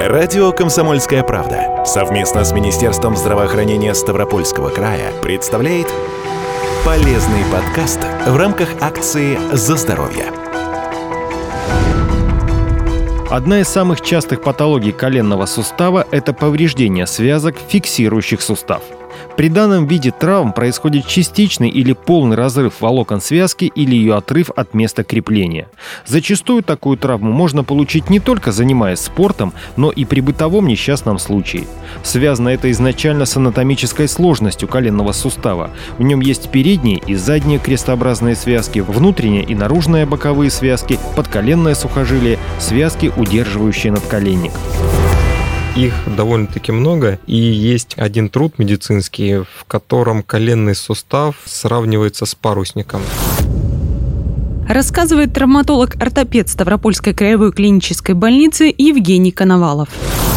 Радио «Комсомольская правда» совместно с Министерством здравоохранения Ставропольского края представляет полезный подкаст в рамках акции «За здоровье». Одна из самых частых патологий коленного сустава – это повреждение связок, фиксирующих сустав – при данном виде травм происходит частичный или полный разрыв волокон связки или ее отрыв от места крепления. Зачастую такую травму можно получить не только занимаясь спортом, но и при бытовом несчастном случае. Связано это изначально с анатомической сложностью коленного сустава. В нем есть передние и задние крестообразные связки, внутренние и наружные боковые связки, подколенное сухожилие, связки, удерживающие надколенник. Их довольно-таки много, и есть один труд медицинский, в котором коленный сустав сравнивается с парусником. Рассказывает травматолог-ортопед Ставропольской краевой клинической больницы Евгений Коновалов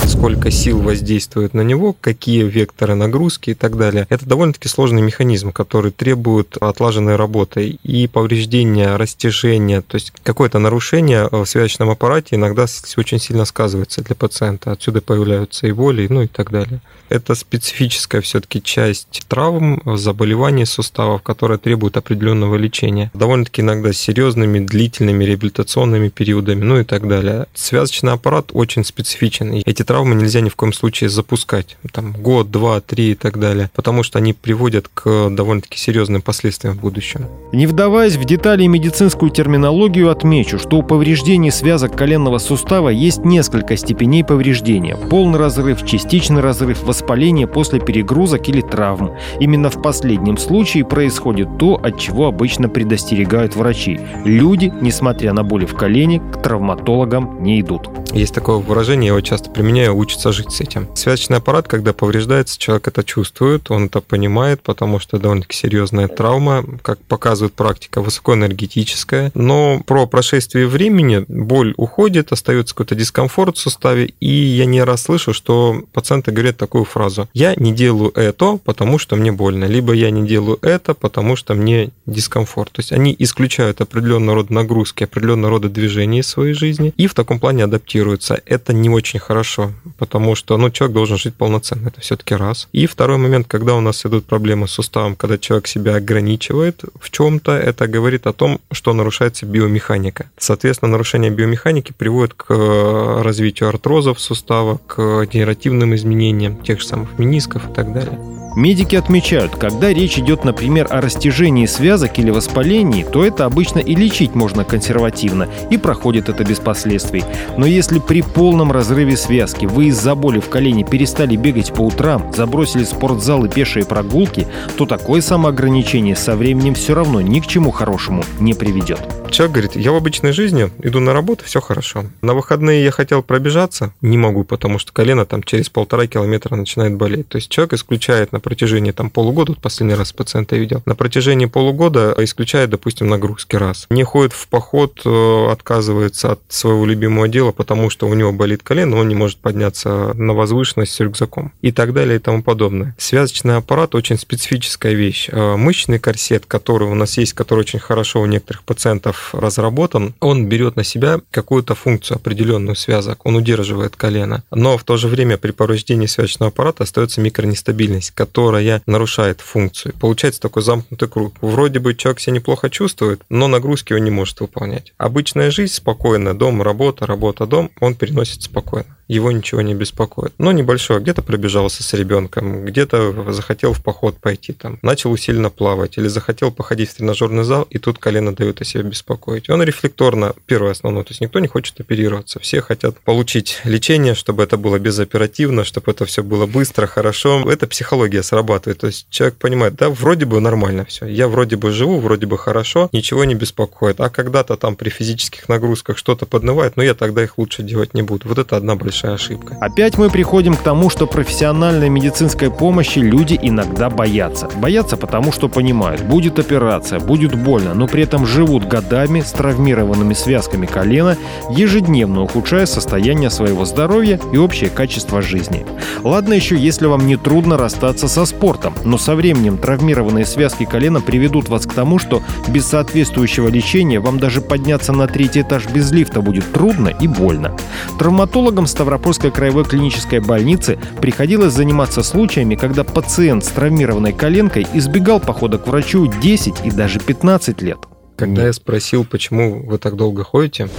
сколько сил воздействует на него, какие векторы нагрузки и так далее. Это довольно-таки сложный механизм, который требует отлаженной работы и повреждения, растяжения, то есть какое-то нарушение в связочном аппарате иногда очень сильно сказывается для пациента. Отсюда появляются и боли, ну и так далее. Это специфическая все-таки часть травм, заболеваний суставов, которая требует определенного лечения. Довольно-таки иногда серьезными, длительными реабилитационными периодами, ну и так далее. Связочный аппарат очень специфичен. Эти травмы травмы нельзя ни в коем случае запускать. Там год, два, три и так далее. Потому что они приводят к довольно-таки серьезным последствиям в будущем. Не вдаваясь в детали и медицинскую терминологию, отмечу, что у повреждений связок коленного сустава есть несколько степеней повреждения. Полный разрыв, частичный разрыв, воспаление после перегрузок или травм. Именно в последнем случае происходит то, от чего обычно предостерегают врачи. Люди, несмотря на боли в колене, к травматологам не идут. Есть такое выражение, я его часто применяю, учится жить с этим. Связочный аппарат, когда повреждается, человек это чувствует, он это понимает, потому что довольно-таки серьезная травма, как показывает практика, высокоэнергетическая. Но про прошествие времени боль уходит, остается какой-то дискомфорт в суставе, и я не раз слышу, что пациенты говорят такую фразу. Я не делаю это, потому что мне больно, либо я не делаю это, потому что мне дискомфорт. То есть они исключают определенного рода нагрузки, определенного рода движения из своей жизни и в таком плане адаптируются. Это не очень хорошо потому что ну, человек должен жить полноценно, это все-таки раз. И второй момент, когда у нас идут проблемы с суставом, когда человек себя ограничивает в чем-то, это говорит о том, что нарушается биомеханика. Соответственно, нарушение биомеханики приводит к э, развитию артрозов сустава, к генеративным изменениям тех же самых менисков и так далее. Медики отмечают, когда речь идет, например, о растяжении связок или воспалении, то это обычно и лечить можно консервативно, и проходит это без последствий. Но если при полном разрыве связки вы из-за боли в колене перестали бегать по утрам, забросили спортзал и пешие прогулки, то такое самоограничение со временем все равно ни к чему хорошему не приведет. Человек говорит, я в обычной жизни иду на работу, все хорошо. На выходные я хотел пробежаться, не могу, потому что колено там через полтора километра начинает болеть. То есть человек исключает на протяжении там полугода, вот последний раз пациента я видел, на протяжении полугода исключает, допустим, нагрузки раз. Не ходит в поход, э, отказывается от своего любимого дела, потому что у него болит колено, он не может подняться на возвышенность с рюкзаком и так далее и тому подобное. Связочный аппарат очень специфическая вещь. Э, мышечный корсет, который у нас есть, который очень хорошо у некоторых пациентов разработан, он берет на себя какую-то функцию определенную связок, он удерживает колено. Но в то же время при повреждении связочного аппарата остается микронестабильность, которая нарушает функцию. Получается такой замкнутый круг. Вроде бы человек себя неплохо чувствует, но нагрузки он не может выполнять. Обычная жизнь спокойная, дом, работа, работа, дом, он переносит спокойно его ничего не беспокоит. Но небольшое, где-то пробежался с ребенком, где-то захотел в поход пойти, там, начал усиленно плавать, или захотел походить в тренажерный зал, и тут колено дает о себе беспокоить. Он рефлекторно, первое основное, то есть никто не хочет оперироваться, все хотят получить лечение, чтобы это было безоперативно, чтобы это все было быстро, хорошо. Это психология срабатывает, то есть человек понимает, да, вроде бы нормально все, я вроде бы живу, вроде бы хорошо, ничего не беспокоит, а когда-то там при физических нагрузках что-то поднывает, но я тогда их лучше делать не буду. Вот это одна большая большая ошибка. Опять мы приходим к тому, что профессиональной медицинской помощи люди иногда боятся. Боятся потому, что понимают, будет операция, будет больно, но при этом живут годами с травмированными связками колена, ежедневно ухудшая состояние своего здоровья и общее качество жизни. Ладно еще, если вам не трудно расстаться со спортом, но со временем травмированные связки колена приведут вас к тому, что без соответствующего лечения вам даже подняться на третий этаж без лифта будет трудно и больно. Травматологам ставят Ставропольской краевой клинической больницы приходилось заниматься случаями, когда пациент с травмированной коленкой избегал похода к врачу 10 и даже 15 лет. Когда я спросил, почему вы так долго ходите,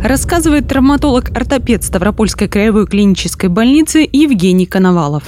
Рассказывает травматолог-ортопед Ставропольской краевой клинической больницы Евгений Коновалов.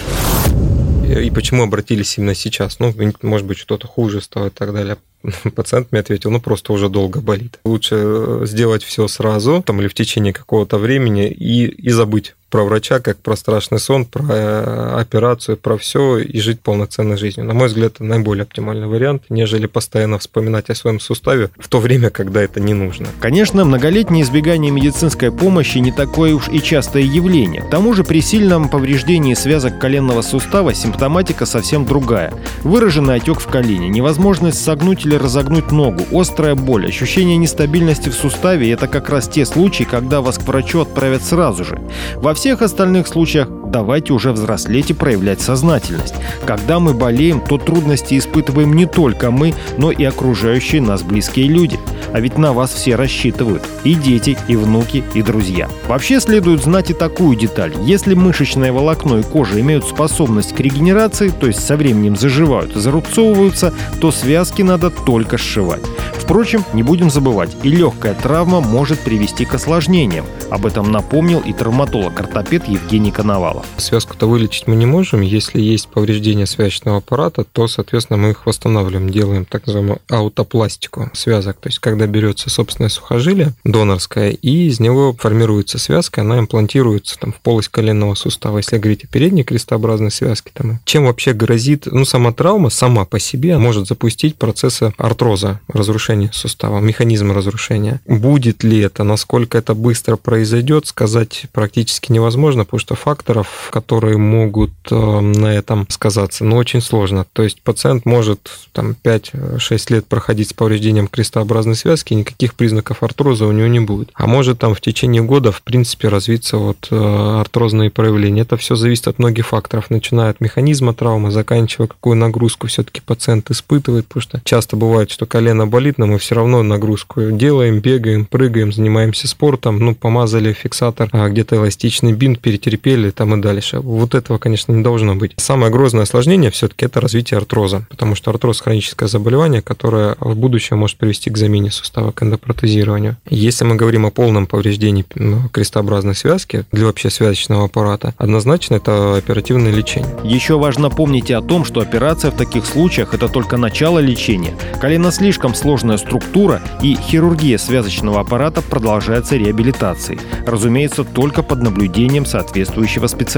и почему обратились именно сейчас, ну, может быть, что-то хуже стало и так далее. Пациент мне ответил, ну просто уже долго болит. Лучше э, сделать все сразу, там или в течение какого-то времени и, и забыть про врача, как про страшный сон, про э, операцию, про все и жить полноценной жизнью. На мой взгляд, это наиболее оптимальный вариант, нежели постоянно вспоминать о своем суставе в то время, когда это не нужно. Конечно, многолетнее избегание медицинской помощи не такое уж и частое явление. К тому же при сильном повреждении связок коленного сустава симптоматика совсем другая. Выраженный отек в колене, невозможность согнуть или разогнуть ногу, острая боль, ощущение нестабильности в суставе – это как раз те случаи, когда вас к врачу отправят сразу же. Во всех остальных случаях давайте уже взрослеть и проявлять сознательность. Когда мы болеем, то трудности испытываем не только мы, но и окружающие нас близкие люди. А ведь на вас все рассчитывают. И дети, и внуки, и друзья. Вообще следует знать и такую деталь. Если мышечное волокно и кожа имеют способность к регенерации, то есть со временем заживают и зарубцовываются, то связки надо только сшивать. Впрочем, не будем забывать, и легкая травма может привести к осложнениям. Об этом напомнил и травматолог-ортопед Евгений Коновалов. Связку-то вылечить мы не можем. Если есть повреждение связочного аппарата, то, соответственно, мы их восстанавливаем, делаем так называемую аутопластику связок. То есть, когда берется собственное сухожилие донорское, и из него формируется связка, она имплантируется там, в полость коленного сустава. Если говорить о передней крестообразной связке, там, чем вообще грозит, ну, сама травма сама по себе может запустить процессы артроза, разрушения сустава, механизм разрушения. Будет ли это, насколько это быстро произойдет, сказать практически невозможно, потому что факторов, которые могут э, на этом сказаться, ну, очень сложно. То есть пациент может там 5-6 лет проходить с повреждением крестообразной связки, никаких признаков артроза у него не будет. А может там в течение года, в принципе, развиться вот э, артрозные проявления. Это все зависит от многих факторов, начиная от механизма травмы, заканчивая какую нагрузку все-таки пациент испытывает, потому что часто бывает, что колено болит, но мы все равно нагрузку делаем, бегаем, прыгаем, занимаемся спортом, ну, помазали фиксатор, а где-то эластичный бинт, перетерпели там и дальше. Вот этого, конечно, не должно быть. Самое грозное осложнение все-таки это развитие артроза, потому что артроз – хроническое заболевание, которое в будущем может привести к замене сустава, к эндопротезированию. Если мы говорим о полном повреждении ну, крестообразной связки для вообще связочного аппарата, однозначно это оперативное лечение. Еще важно помнить о том, что операция в таких случаях – это только начало лечения. Колено слишком сложная структура и хирургия связочного аппарата продолжается реабилитацией. Разумеется, только под наблюдением соответствующего специалиста.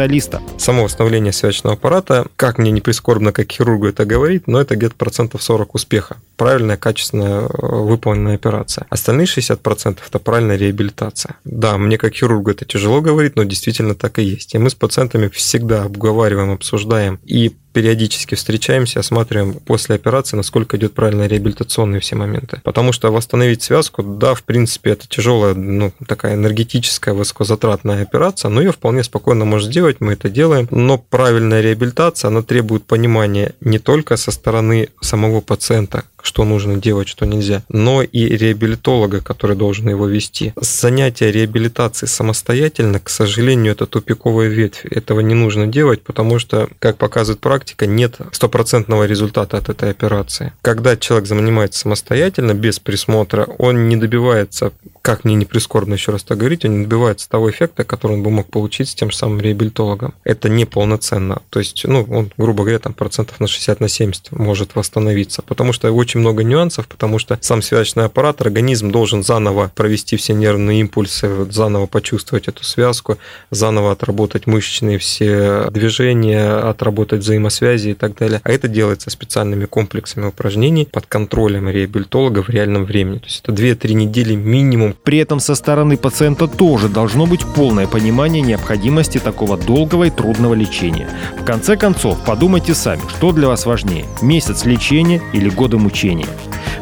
Само восстановление связочного аппарата, как мне не прискорбно, как хирургу это говорить, но это где-то процентов 40 успеха. Правильная, качественно э, выполненная операция. Остальные 60% это правильная реабилитация. Да, мне как хирургу это тяжело говорить, но действительно так и есть. И мы с пациентами всегда обговариваем, обсуждаем и периодически встречаемся, осматриваем после операции, насколько идет правильно реабилитационные все моменты. Потому что восстановить связку, да, в принципе, это тяжелая, ну, такая энергетическая, высокозатратная операция, но ее вполне спокойно можно сделать, мы это делаем. Но правильная реабилитация, она требует понимания не только со стороны самого пациента, что нужно делать, что нельзя, но и реабилитолога, который должен его вести. Занятие реабилитации самостоятельно, к сожалению, это тупиковая ветвь. Этого не нужно делать, потому что, как показывает практика, нет стопроцентного результата от этой операции. Когда человек занимается самостоятельно, без присмотра, он не добивается как мне не прискорбно еще раз так говорить, он не добивается того эффекта, который он бы мог получить с тем же самым реабилитологом. Это неполноценно. То есть, ну, он, грубо говоря, там процентов на 60 на 70 может восстановиться, потому что очень много нюансов, потому что сам связочный аппарат, организм должен заново провести все нервные импульсы, заново почувствовать эту связку, заново отработать мышечные все движения, отработать взаимосвязи и так далее. А это делается специальными комплексами упражнений под контролем реабилитолога в реальном времени. То есть это 2-3 недели минимум при этом со стороны пациента тоже должно быть полное понимание необходимости такого долгого и трудного лечения. В конце концов, подумайте сами, что для вас важнее – месяц лечения или годы мучения.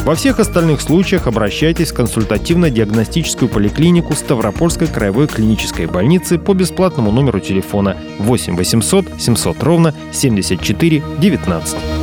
Во всех остальных случаях обращайтесь в консультативно-диагностическую поликлинику Ставропольской краевой клинической больницы по бесплатному номеру телефона 8 800 700 ровно 74 19.